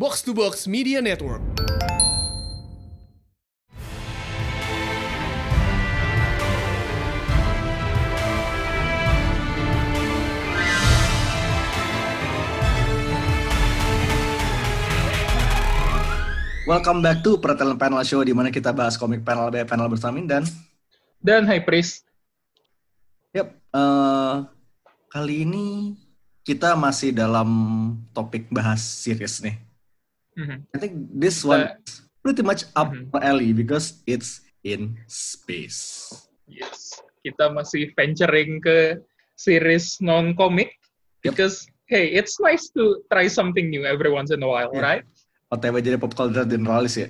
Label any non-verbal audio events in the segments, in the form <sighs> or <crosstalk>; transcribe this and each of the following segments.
Box to Box Media Network. Welcome back to Pretel Panel Show di mana kita bahas komik panel by panel bersama dan Dan High Priest. Yap, eh, kali ini kita masih dalam topik bahas series nih. Mhm. I think this one is pretty much up Mhm. my alley because it's in space. Yes. Kita masih venturing ke series non-comic Yep. because hey, it's nice to try something new every once in a while, Yeah. right? OTW jadi pop culture generalis ya.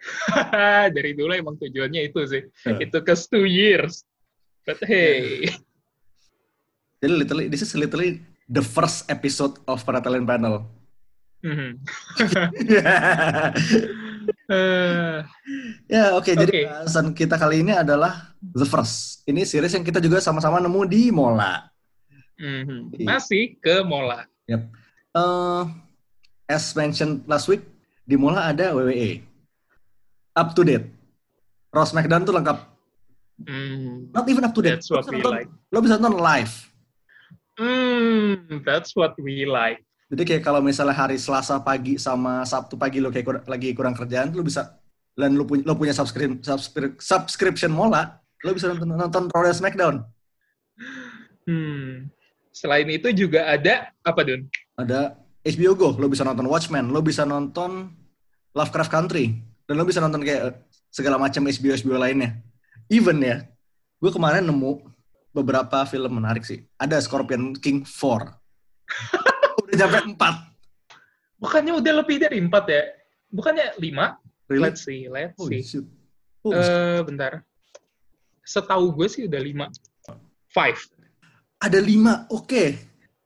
<laughs> Dari dulu emang tujuannya itu sih. Yeah. It took us two years. But hey, Jadi literally, this is literally the first episode of Pretel Panel. Eh, <laughs> ya oke, jadi Oke. bahasan kita kali ini adalah The First. Ini series yang kita juga sama-sama nemu di Mola. mhm. Iya. Masih ke Mola. Eh, as mentioned last week, di Mola ada WWE. Up to date. Raw SmackDown tuh lengkap. Hmm, Not even up to date. That's what lo, we nonton, like. lo bisa nonton live. Hmm, that's what we like. Jadi kayak kalau misalnya hari Selasa pagi sama Sabtu pagi lo kayak kur- lagi kurang kerjaan, lo bisa dan lo punya lo punya subscription subscription Mola, lo bisa nonton nonton Raw dan SmackDown. Hmm. Selain itu juga ada apa, Dun? Ada HBO Go, lo bisa nonton Watchmen, lo bisa nonton Lovecraft Country, dan lo bisa nonton kayak segala macam HBO HBO lainnya. Even ya, gue kemarin nemu beberapa film menarik sih. Ada Scorpion King 4. <laughs> Sampai 4. Bukannya udah lebih dari empat ya? Bukannya lima? Really? Let's see, let's Oh, see. shit. Oh, Eh, bentar. Setahu gue sih udah lima. Five. ada 5. Oke.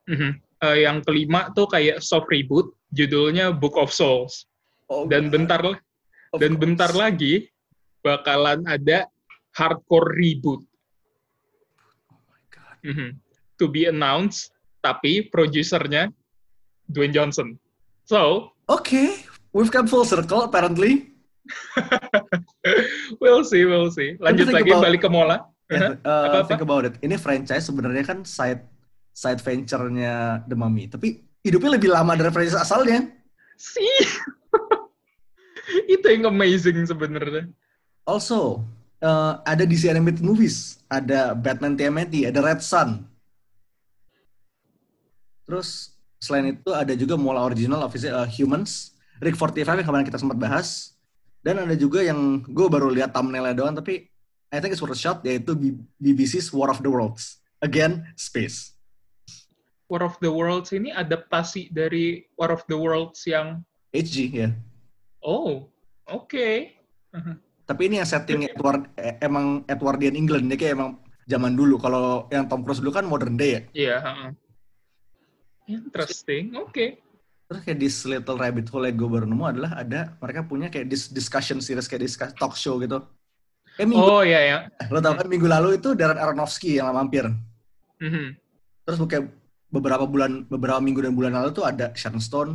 Mhm. Eh, yang kelima tuh kayak soft reboot, judulnya Book of Souls. Oh, Dan God. bentar Of dan course. bentar lagi bakalan ada hardcore reboot. Oh my God. Mhm. To be announced, tapi produsernya Dwayne Johnson. So, Oke, we've come full circle apparently. <laughs> we'll see, we'll see. Lanjut lagi, about- balik ke Mola. Yeah, uh, think about it. Ini franchise sebenarnya kan side side venture-nya The Mummy, tapi hidupnya lebih lama dari franchise asalnya. sih <laughs> itu yang amazing sebenarnya Also, uh, ada DC animated movies, ada Batman TMNT, ada Red Sun. Terus selain itu ada juga Mola original official uh, Humans, Rick 45 yang kemarin kita sempat bahas. Dan ada juga yang gue baru lihat thumbnailnya doang, tapi I think it's worth a shot, yaitu BBC's War of the Worlds. Again, space. War of the Worlds ini adaptasi dari War of the Worlds yang HG ya. oh oke Tapi ini yang setting Edward eh, emang Edwardian England, dia kayak emang zaman dulu. Kalau yang Tom Cruise dulu kan modern day ya. iya heeh. Interesting oke Terus kayak this little rabbit hole yang gue baru nemu adalah ada mereka punya kayak dis discussion series kayak discuss, talk show gitu. Eh minggu, oh iya ya lo tau kan minggu lalu itu Darren Aronofsky yang mampir. Mhm. Terus kayak beberapa bulan beberapa minggu dan bulan lalu tuh ada Sharon Stone,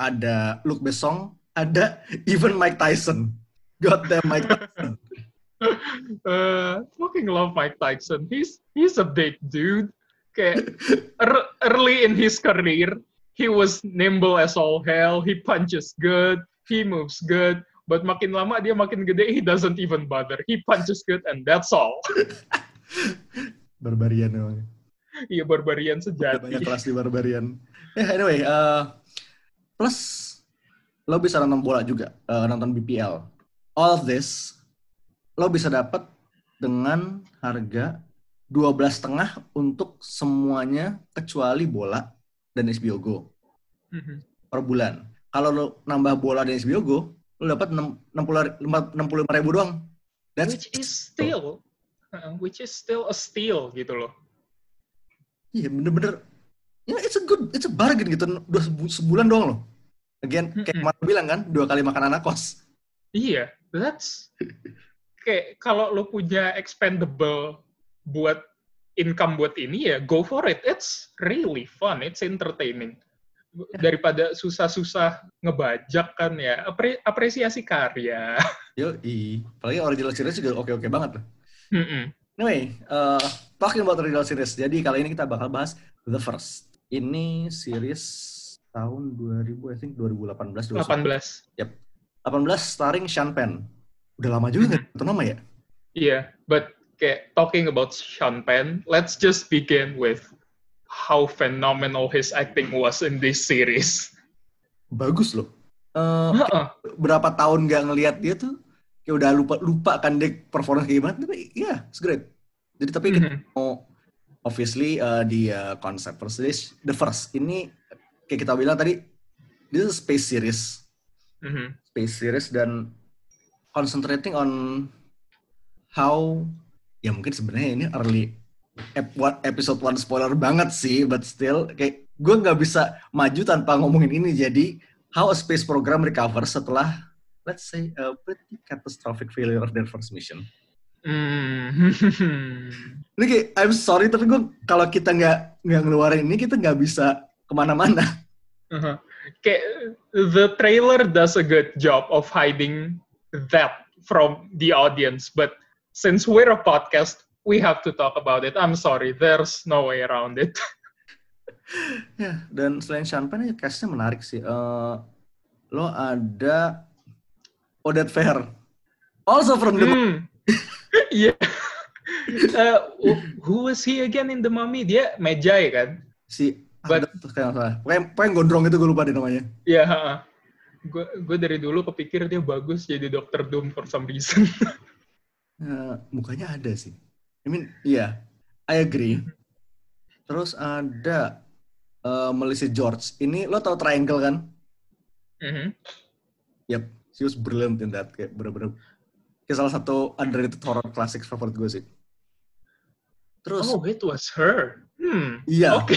ada Luke Besson, ada <laughs> even Mike Tyson. God damn Mike Tyson. Eh, <laughs> fucking love Mike Tyson he's he's a big dude kayak ear- early in his career he was nimble as all hell he punches good he moves good but makin lama dia makin gede he doesn't even bother he punches good and that's all <laughs> Barbarian emang. iya barbarian sejati banyak kelas di Barbarian. Ya anyway, eh, plus lo bisa nonton bola juga, eh, nonton BPL. All of this lo bisa dapat dengan harga 12 setengah untuk semuanya kecuali bola dan HBO Go Mhm. per bulan. Kalau lo nambah bola dan HBO Go, lo dapat 65 ribu doang. That's which is still uh, which is still a steal gitu loh Iya bener-bener ya it's a good it's a bargain gitu dua sebu- sebulan doang loh again kayak Mm-mm. kemarin bilang kan dua kali makan anak kos Iya, that's <laughs> kayak kalau lo punya expendable buat income buat ini ya go for it. It's really fun, it's entertaining. daripada susah-susah ngebajak kan ya. Apre- apresiasi karya. <laughs> Yo, apalagi original series juga oke-oke banget. Mm-mm. Anyway, uh, talking about original series. Jadi kali ini kita bakal bahas The First. Ini series tahun 2000, I think 2018. 18. 18 starring Sean Penn. Udah lama juga kan itu nama ya? Iya, but kayak talking about Sean Penn, let's just begin with how phenomenal his acting was in this series. Bagus loh. Uh, berapa tahun nggak ngelihat dia tuh kayak udah lupa lupa kan dia performance kayak gimana tapi ya it's great jadi tapi kita Mhm. mau obviously uh, di uh, konsep first this the first ini kayak kita bilang tadi this is space series Mhm. space series dan concentrating on how ya mungkin sebenarnya ini early episode one spoiler banget sih but still kayak gue nggak bisa maju tanpa ngomongin ini jadi how a space program recover setelah let's say a pretty catastrophic failure of their first mission Mm. <laughs> ini kayak I'm sorry tapi gue kalau kita nggak nggak ngeluarin ini kita nggak bisa ke mana-mana Uh-huh. Kayak the trailer does a good job of hiding that from the audience, but since we're a podcast, we have to talk about it. I'm sorry, there's no way around it. <laughs> Ya, dan selain Sean Penn, ya castnya menarik sih. Eh, lo ada Odette Fair. Also from the... Hmm. <laughs> yeah. Uh, wh- who was he again in the mummy? Dia Mejai kan? Si... But- But. Pokoknya, pokoknya gondrong itu gue lupa deh namanya. Ya. Gue gue dari dulu kepikir dia bagus jadi Dr. Doom for some reason. <laughs> Eh, mukanya ada sih. I mean, iya. I agree. Terus ada eh, Melissa George. Ini lo tau Triangle kan? Mhm. Yep. She was brilliant in that. Kayak bener-bener... Kayak salah satu underrated horror classic favorit gue sih. Terus Oh, it was her. Hmm. Iya. Oke.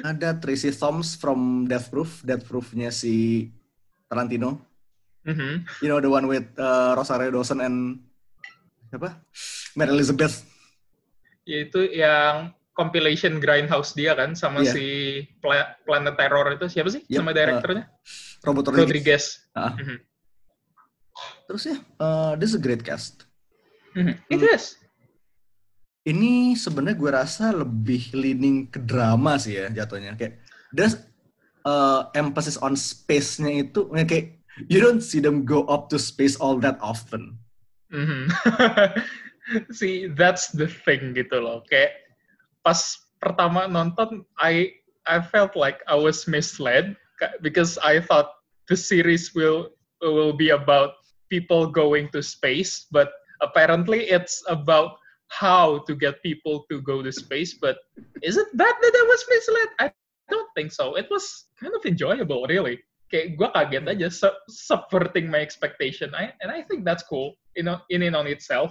ada Tracy Thoms from Death Proof. Death Proof-nya si Tarantino. Mhm. You know the one with uh, Rosario Dawson and apa? Mary Elizabeth. Yaitu yang compilation Grindhouse dia kan sama Iya. si Pla- Planet Terror itu siapa sih Yep, nama direkturnya? Robert Rodriguez. Rodriguez. Ah. Mhm. Terus ya, uh, this is a great cast. Mhm. It Hmm. is. Ini sebenarnya gue rasa lebih leaning ke drama sih ya jatuhnya. Kayak there's uh, emphasis on space-nya itu kayak you don't see them go up to space all that often. Mhm. <laughs> See, that's the thing gitu loh. Kayak pas pertama nonton, I I felt like I was misled because I thought the series will will be about people going to space, but apparently it's about how to get people to go to space. But is it bad that I was misled? I don't think so. It was kind of enjoyable, really. Kayak gue kaget aja, sub- subverting my expectation, I, and I think that's cool in in and on itself.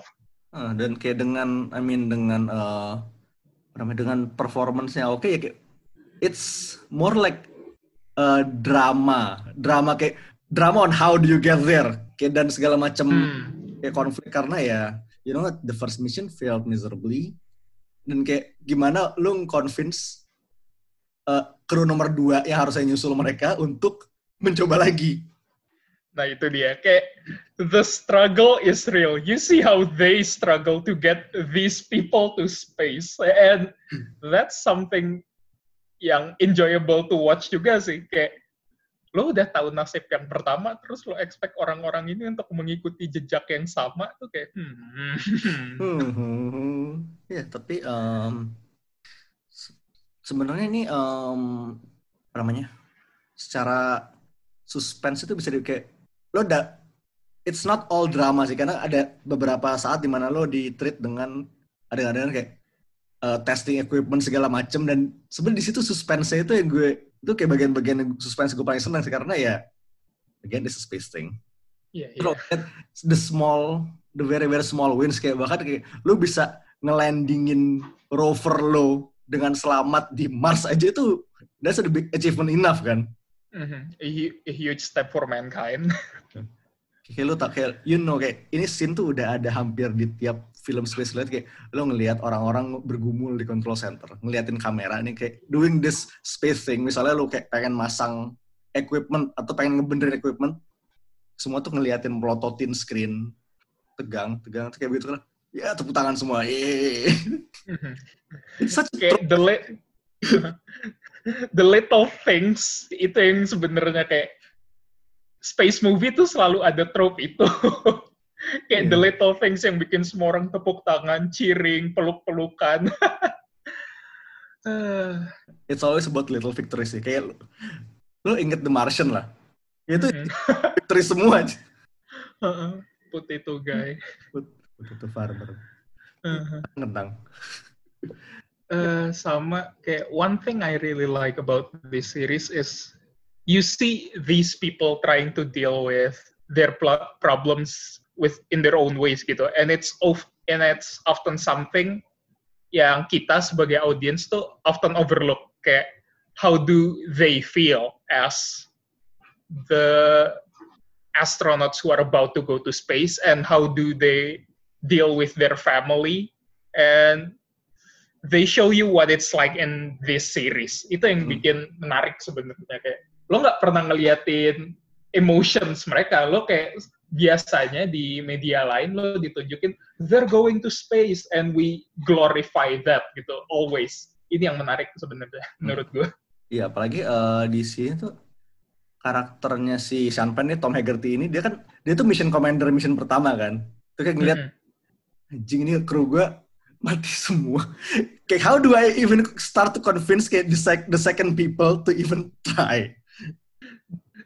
Ah, dan kayak dengan, I mean dengan uh, apa namanya dengan performance-nya oke ya kayak it's more like uh, drama, drama kayak drama on how do you get there, kayak dan segala macam Hmm. kayak konflik. Karena ya you know the first mission failed miserably. Dan kayak gimana lu convince uh, kru nomor dua yang harusnya nyusul mereka untuk mencoba lagi. Nah itu dia, kayak the struggle is real. You see how they struggle to get these people to space, and that's something yang enjoyable to watch juga sih. Kayak lo udah tahu nasib yang pertama, terus lo expect orang-orang ini untuk mengikuti jejak yang sama tuh kayak hmm. Hmm, ya tapi se- sebenarnya ini em, apa namanya secara suspense itu bisa di kayak lo ada it's not all drama sih. Karena ada beberapa saat di mana lo di treat dengan ada-ada kayak eh, testing equipment segala macem. Dan sebenarnya di situ suspense itu yang gue itu kayak bagian-bagian suspense gue paling senang sih. Karena ya again this is space thing. Iya, iya. Lo lihat the small, the very very small wins. Kayak bahkan kayak lu bisa ngelandingin rover lo dengan selamat di Mars aja itu that's a big achievement enough kan. Mhm. a, a huge step for mankind. <laughs> Kayak lu tak kayak you know kayak ini scene tuh udah ada hampir di tiap film space lihat kayak lo ngelihat orang-orang bergumul di control center, ngeliatin kamera nih kayak doing this space thing. Misalnya lo kayak pengen masang equipment atau pengen ngebenerin equipment, semua tuh ngeliatin melototin screen, tegang, tegang, kayak begitu kan. Ya tepuk tangan semua. Yeay. It's such a kayak the li- <laughs> the little things itu yang sebenarnya kayak space movie tuh selalu ada trope itu. <laughs> kayak the Iya. little things yang bikin semua orang tepuk tangan, cheering, peluk-pelukan. <laughs> It's always about little victories sih. Kayak lo, lo inget The Martian lah. Itu mhm. <laughs> victory semua. Heeh. Potato guy. Itu farmer. Heeh. Ngedang. Eh, sama kayak one thing I really like about this series is you see these people trying to deal with their pl- problems with in their own ways gitu. And it's of and it's often something yang kita sebagai audience tuh often overlook. Kayak how do they feel as the astronauts who are about to go to space and how do they deal with their family and they show you what it's like in this series. Itu yang Hmm. bikin menarik sebenarnya kayak lo nggak pernah ngeliatin emotions mereka. Lo kayak biasanya di media lain lo ditunjukin they're going to space and we glorify that gitu always. Ini yang menarik sebenarnya menurut gue. Iya, apalagi eh, di sini tuh karakternya si Sean Penn nih, Tom Haggerty ini, dia kan, dia tuh mission commander mission pertama kan. Tuh kayak ngeliat, Mhm. anjing ini kru gue mati semua. kayak how do I even start to convince kayak the, sec- the second people to even try?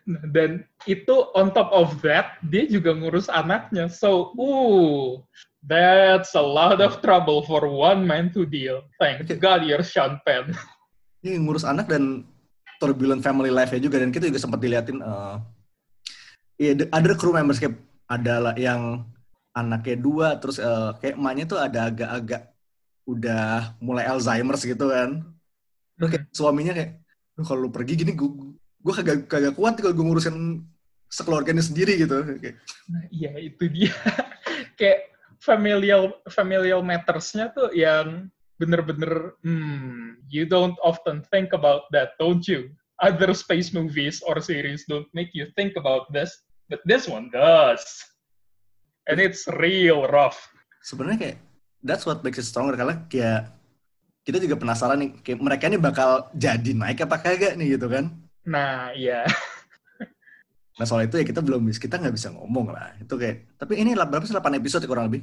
Nah, Dan itu on top of that dia juga ngurus anaknya. So, ooh, that's a lot of trouble for one man to deal. Thank Okay. God you're Sean Penn. Ini ngurus anak dan turbulent family life-nya juga dan kita juga sempat diliatin eh iya the other crew members kayak ada lah yang anaknya dua terus eh, kayak emaknya tuh ada agak-agak udah mulai Alzheimer's gitu kan. Terus kayak suaminya kayak lu kalau lu pergi gini gue gue kagak kagak kuat kalau gue ngurusin sekeluarganya sendiri gitu. Kayak, Nah, iya itu dia. <laughs> Kayak familial familial matters-nya tuh yang bener-bener, hmm, you don't often think about that, don't you? Other space movies or series don't make you think about this, but this one does. And it's real rough. sebenarnya kayak that's what makes it stronger karena kayak kita juga penasaran nih kayak mereka ini bakal jadi naik apa kagak nih gitu kan. Nah, iya. <laughs> Nah soal itu ya kita belum bisa, kita nggak bisa ngomong lah. Itu kayak, tapi ini berapa sih 8 episode ya kurang lebih?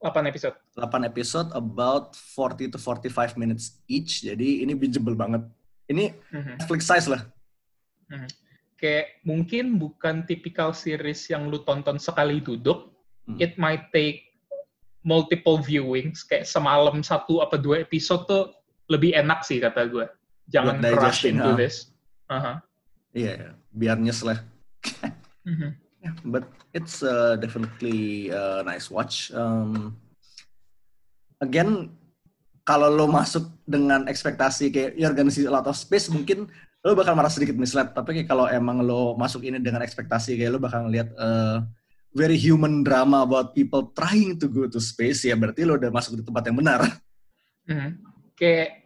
8 episode. 8 episode about 40 to 45 minutes each. Jadi ini bingeable banget. Ini Mhm. Netflix size lah. Kayak mungkin bukan tipikal series yang lu tonton sekali duduk. Hmm. It might take multiple viewings. Kayak semalam satu apa dua episode tuh lebih enak sih kata gue. Jangan Buat rush into ah. this. Aha. Iya, biar nyes lah. Mhm. Yeah, but it's uh, definitely a nice watch. Um, again, kalau lo masuk dengan ekspektasi kayak you're gonna see a lot of space, mungkin lo bakal marah sedikit misled. Tapi kayak kalau emang lo masuk ini dengan ekspektasi kayak lo bakal ngeliat uh, very human drama about people trying to go to space, ya berarti lo udah masuk di tempat yang benar. Mhm. Kayak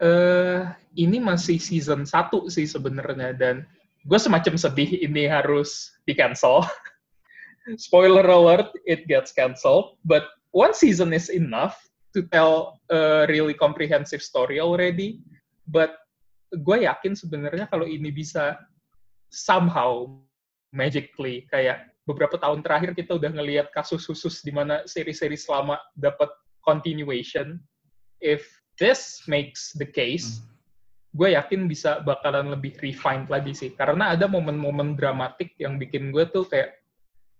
eh ini masih season 1 sih sebenarnya dan gue semacam sedih ini harus di cancel. <laughs> Spoiler alert, it gets cancelled. But one season is enough to tell a really comprehensive story already. But gue yakin sebenarnya kalau ini bisa somehow magically kayak beberapa tahun terakhir kita udah ngelihat kasus khusus di mana seri-seri lama dapat continuation. If this makes the case, gue yakin bisa bakalan lebih refined lagi sih. Karena ada momen-momen dramatik yang bikin gue tuh kayak,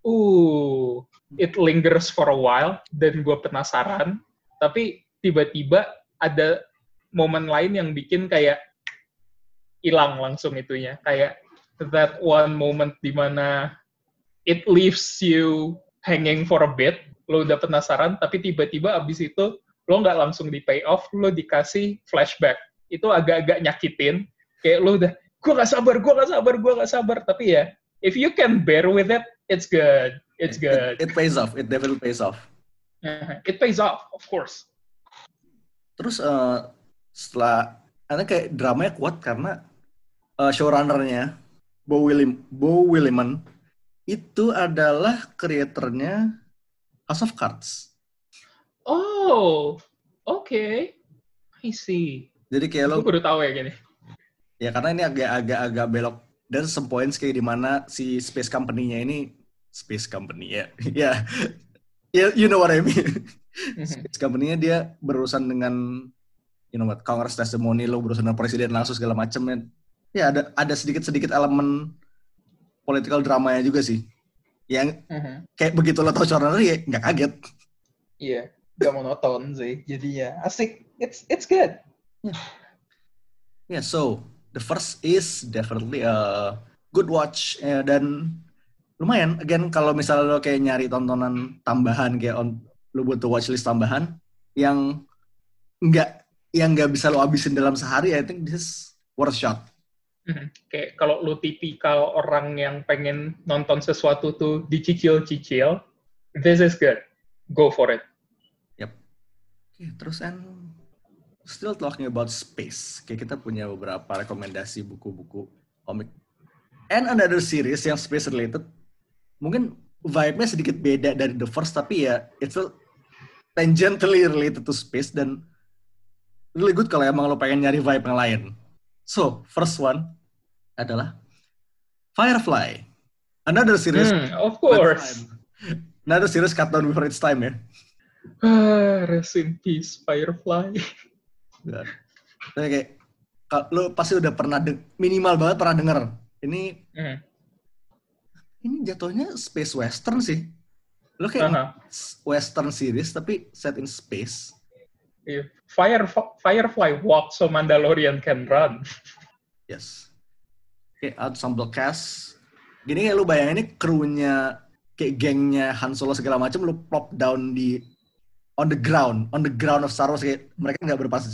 uh, it lingers for a while, dan gue penasaran. Tapi tiba-tiba ada momen lain yang bikin kayak hilang langsung itunya. Kayak that one moment di mana it leaves you hanging for a bit, lo udah penasaran, tapi tiba-tiba abis itu lo nggak langsung di pay off, lo dikasih flashback. Itu agak-agak nyakitin. Kayak lo udah, gue gak sabar, gue gak sabar, gue gak sabar. Tapi ya, if you can bear with it, it's good. It's good. It, it pays off. It definitely pays off. Uh-huh. It pays off, of course. Terus eh, setelah karena kayak dramanya kuat karena eh, showrunnernya Bo Willim Bo Williman itu adalah kreatornya House of Cards. Oh, okay. I see. Jadi kayak lo Gue baru tahu ya gini. ya karena ini agak-agak agak belok dan some points kayak di mana si space company-nya ini space company ya. <laughs> ya. Ya, you know what I mean. Mhm. space company-nya dia berurusan dengan you know what, Congress testimony lo berurusan dengan presiden langsung segala macam ya. Ya ada ada sedikit-sedikit elemen political dramanya juga sih. Yang Mhm. kayak begitu lo tau showrunner ya nggak kaget. Iya, gak monoton sih. Jadi ya asik. It's it's good. Yeah, so the first is definitely a good watch eh, dan lumayan. Again kalau misalnya lo kayak nyari tontonan tambahan kayak on, lo butuh watchlist tambahan yang nggak yang nggak bisa lo habisin dalam sehari, I think this is worth shot. Mhm. Kayak kalau lu tipikal orang yang pengen nonton sesuatu tuh dicicil-cicil, this is good. Go for it. Oke, terus and still talking about space. Kayak kita punya beberapa rekomendasi buku-buku komik. And another series yang space related. Mungkin vibe-nya sedikit beda dari the first, tapi ya it's still tangentially related to space dan really good kalau emang lo pengen nyari vibe yang lain. So, first one adalah Firefly. Another series. Hmm, of course. Another series cut down before its time ya. Ah, rest in peace, Firefly. Tapi kayak ka- lu pasti udah pernah minimal banget pernah denger. Ini Hmm. ini jatuhnya space western sih. Lu kayak Aha. s- western series tapi set in space. Iya. Fire, Firefly walk so Mandalorian can run. Yes. Kayak ensemble cast. Gini kayak lu bayangin ini krunya kayak gengnya Han Solo segala macam lu plop down di on the ground, on the ground of Star Wars kayak mereka nggak berpasti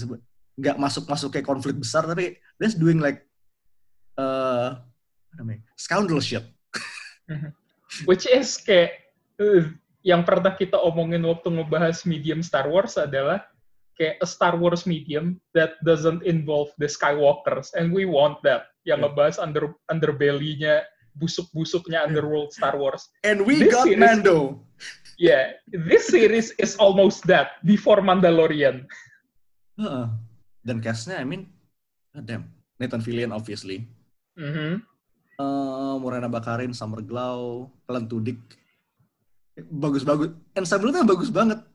nggak masuk masuk kayak konflik besar tapi they're just doing like uh, apa namanya scoundrel shit. Which is kayak uh, yang pernah kita omongin waktu ngebahas medium Star Wars adalah kayak a Star Wars medium that doesn't involve the Skywalkers and we want that yang Yeah. ngebahas under underbelly-nya busuk-busuknya underworld Star Wars. And we This got series- Mando. Yeah, this series is almost that before Mandalorian. Heeh. Dan castnya, I mean, god damn. Nathan Fillion obviously. Mhm. Eh, Morena Bakarin, Summer Glau, Glenn Tudyk. Bagus-bagus. Ensemble-nya bagus banget.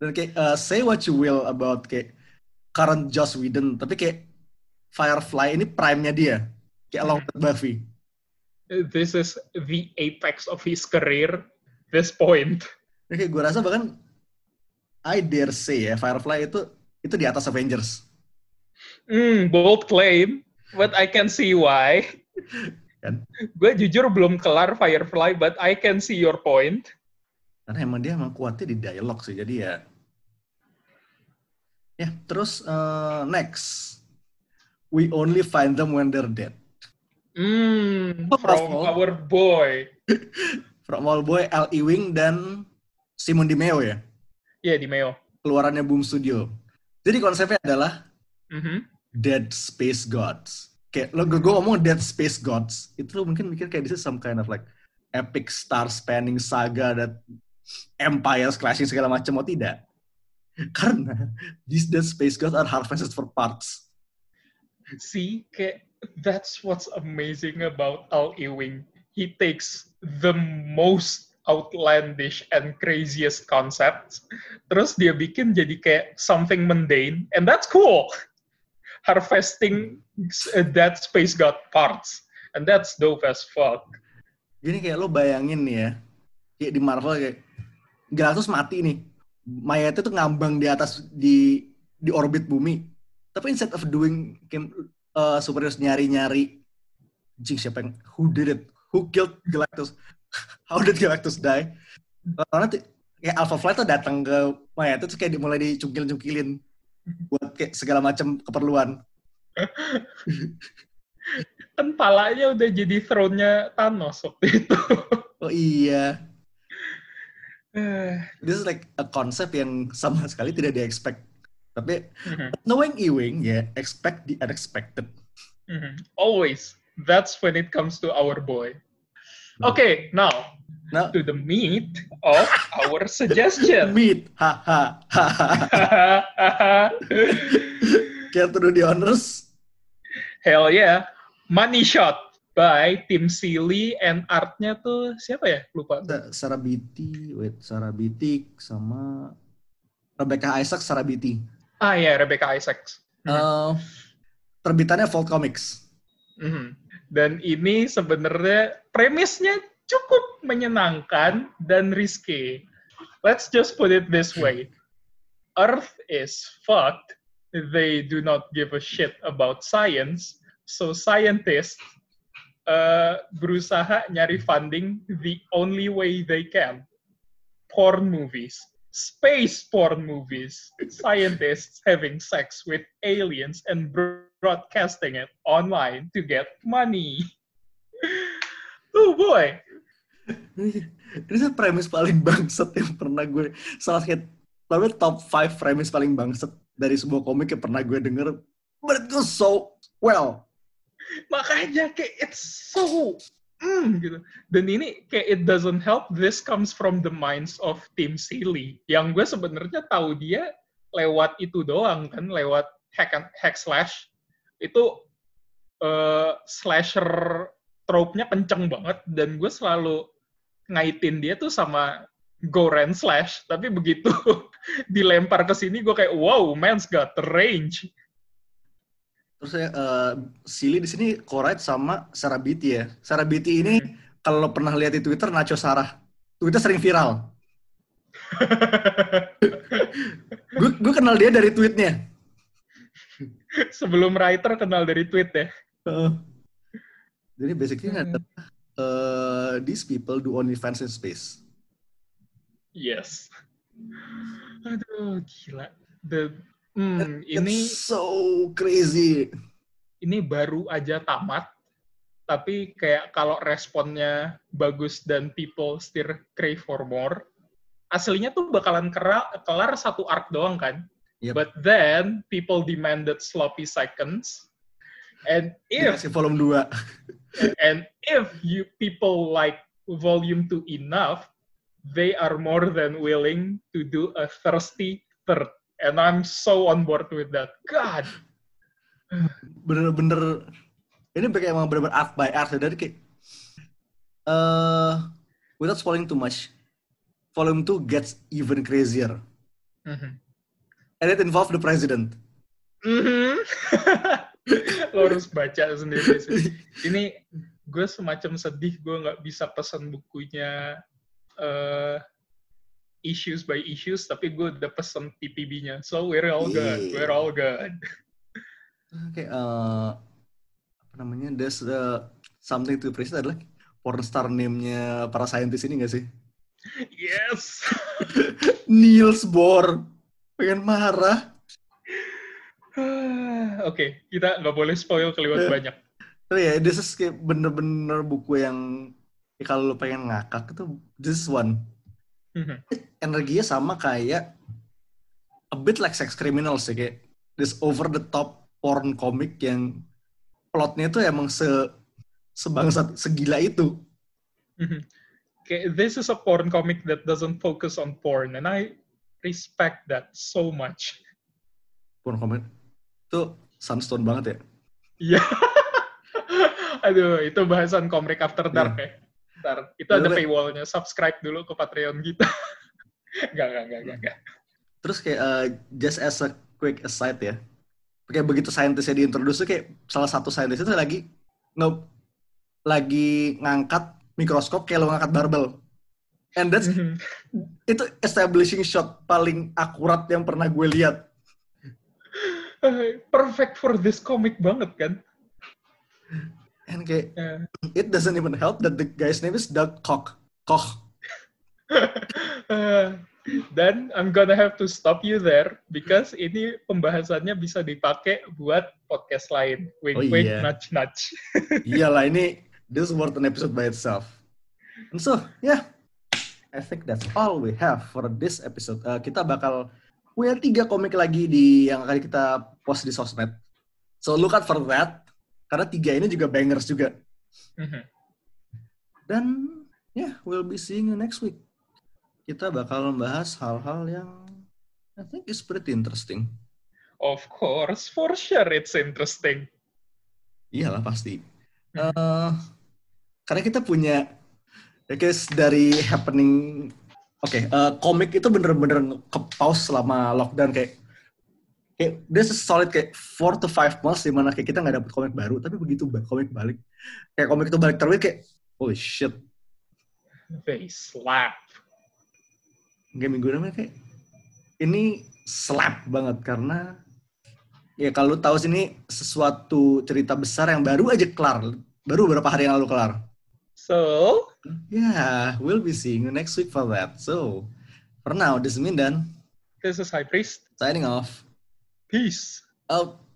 Dan kayak, eh, say what you will about kayak current Joss Whedon, tapi kayak Firefly ini prime-nya dia. Kayak along with Buffy. This is the apex of his career. This point. Kayak gue rasa bahkan, I dare say ya, Firefly itu itu di atas Avengers. Hmm, bold claim, but I can see why. Kan? Gue jujur belum kelar Firefly, but I can see your point. Karena emang dia emang kuatnya di dialog sih, jadi ya. Ya, terus eh, next. We only find them when they're dead. Oh, <laughs> from our boy. From All Boy, Al Ewing, dan Simon DiMeo ya. Ya, di Meo. Keluarannya Boom Studio. Jadi konsepnya adalah Mhm. Dead Space Gods. Kayak lo gue ngomong Dead Space Gods, itu lo mungkin mikir kayak this is some kind of like epic star spanning saga that empires clashing segala macam oh tidak. <laughs> Karena these Dead Space Gods are harvested for parts. See, kayak, that's what's amazing about Al Ewing. He takes the most outlandish and craziest concepts, terus dia bikin jadi kayak something mundane, and that's cool. <laughs> Harvesting uh, that space god parts, and that's dope as fuck. Gini kayak lo bayangin nih ya, kayak di Marvel kayak Galactus mati nih, mayatnya tuh ngambang di atas di di orbit bumi. Tapi instead of doing kayak uh, superheroes nyari-nyari, jing siapa yang who did it, who killed Galactus, <laughs> how did Galactus die? Karena tuh kayak Alpha Flight tuh datang ke mayatnya tuh kayak mulai dicungkil-cungkilin buat kayak segala macam keperluan. <laughs> Kan palanya udah jadi throne-nya Thanos waktu itu. Oh iya, This is like a concept yang sama sekali tidak di-expect. Tapi mhm, knowing Ewing, ya, expect the unexpected. mhm. Always. That's when it comes to our boy. Okay, now Nah, to the meat of our <laughs> suggestion. meet, haha, haha. <laughs> Care to do the honors? Hell yeah. Money Shot by Tim Seeley and artnya tuh siapa ya? Lupa. Sa- Sarah Beatty, wait, Sarah Beatty sama Rebecca Isaac, Sarah Beatty. Ah ya, Rebecca Isaacs. Eh, terbitannya Vault Comics. Mhm. Dan ini sebenarnya premisnya cukup menyenangkan dan risky. Let's just put it this way. Earth is fucked. They do not give a shit about science. So scientists uh, berusaha nyari funding the only way they can. Porn movies. Space porn movies. Scientists having sex with aliens and broadcasting it online to get money. <laughs> Oh boy. <laughs> Ini premis paling bangsat yang pernah gue salah satu tapi top 5 premis paling bangsat dari sebuah komik yang pernah gue denger. But it goes so well. Makanya kayak it's so mm, gitu. Dan ini kayak it doesn't help. This comes from the minds of Tim Seeley. Yang gue sebenarnya tahu dia lewat itu doang kan, lewat hack and hack slash. Itu eh, slasher trope-nya kenceng banget dan gue selalu ngaitin dia tuh sama gore and slash tapi begitu <laughs> dilempar ke sini gue kayak wow man's got range Terus ya, eh, Silly di sini co-write sama Sarah Beatty ya. Sarah Beatty ini kalau lo pernah lihat di Twitter Nacho Sarah. Twitter sering viral. <laughs> Gue kenal dia dari tweetnya. sebelum writer kenal dari tweet ya Heeh. Jadi basically Hmm. adalah eh, these people do only fans in space. yes aduh gila the hmm, ini It's so crazy. ini baru aja tamat tapi kayak kalau responnya bagus dan people still crave for more aslinya tuh bakalan kera, kelar satu arc doang kan Yep. but then people demanded sloppy seconds and if Dikasih volume 2. <laughs> and if you people like volume 2 enough they are more than willing to do a thirsty third and i'm so on board with that god Bener-bener ini kayak emang bener-bener art by art dari kayak eh without spoiling too much. Volume 2 gets even crazier. Mhm. And it involves the president. Mhm. <laughs> lo harus baca sendiri sih ini gue semacam sedih gue nggak bisa pesan bukunya eh, issues by issues tapi gue udah pesen TPB-nya so we're all good Yeah. we're all good Kayak eh apa namanya? There's eh, something to appreciate adalah porn star name-nya para saintis ini gak sih? yes <laughs> Niels Bohr. Pengen marah. <sighs> Oke, kita nggak boleh spoil kelewat Eh. banyak. Tapi ya, this is kayak bener-bener buku yang ya kalau lo pengen ngakak itu this is one. Mhm. Energinya sama kayak a bit like sex criminals sih kayak this over the top porn komik yang plotnya itu emang se sebangsat segila itu. Mhm. Kayak this is a porn comic that doesn't focus on porn, and I respect that so much. Porn komik itu sunstone banget ya. Iya. <laughs> Aduh, itu bahasan komik after dark ya. Ntar, itu ada paywallnya. Subscribe dulu ke Patreon kita. <laughs> Gak, gak, gak, gak, gak. Terus kayak uh, just as a quick aside ya. Kayak begitu saintisnya diintroduce tuh kayak salah satu saintis itu lagi nge lagi ngangkat mikroskop kayak lo ngangkat barbel. And that's Mhm. itu establishing shot paling akurat yang pernah gue lihat. <laughs> Perfect for this comic banget kan? And kayak Eh, it doesn't even help that the guy's name is Doug Koch. Koch. <laughs> Dan I'm gonna have to stop you there because ini pembahasannya bisa dipakai buat podcast lain. Wink, Oh, wink, iya. nudge, nudge. <laughs> Iyalah ini this is worth an episode by itself. And so, yeah, I think that's all we have for this episode. Uh, kita bakal punya tiga komik lagi di yang akan kita post di sosmed. So look out for that. Karena tiga ini juga bangers juga. Mhm. Dan ya, yeah, we'll be seeing you next week. Kita bakal membahas hal-hal yang I think is pretty interesting. Of course, for sure it's interesting. Iyalah pasti. Eh, karena kita punya ya guys dari happening oke eh, komik itu bener-bener ke pause selama lockdown kayak kayak this is solid kayak 4 to 5 months di mana kayak kita nggak dapet komik baru tapi begitu komik balik kayak komik itu balik terbit kayak holy shit They slap. game minggu ini kayak ini slap banget karena ya kalau tahu sini sesuatu cerita besar yang baru aja kelar baru beberapa hari yang lalu kelar So, Yeah, we'll be seeing you next week for that. So, for now, this is Mindan this is High Priest. signing off. Peace. Out.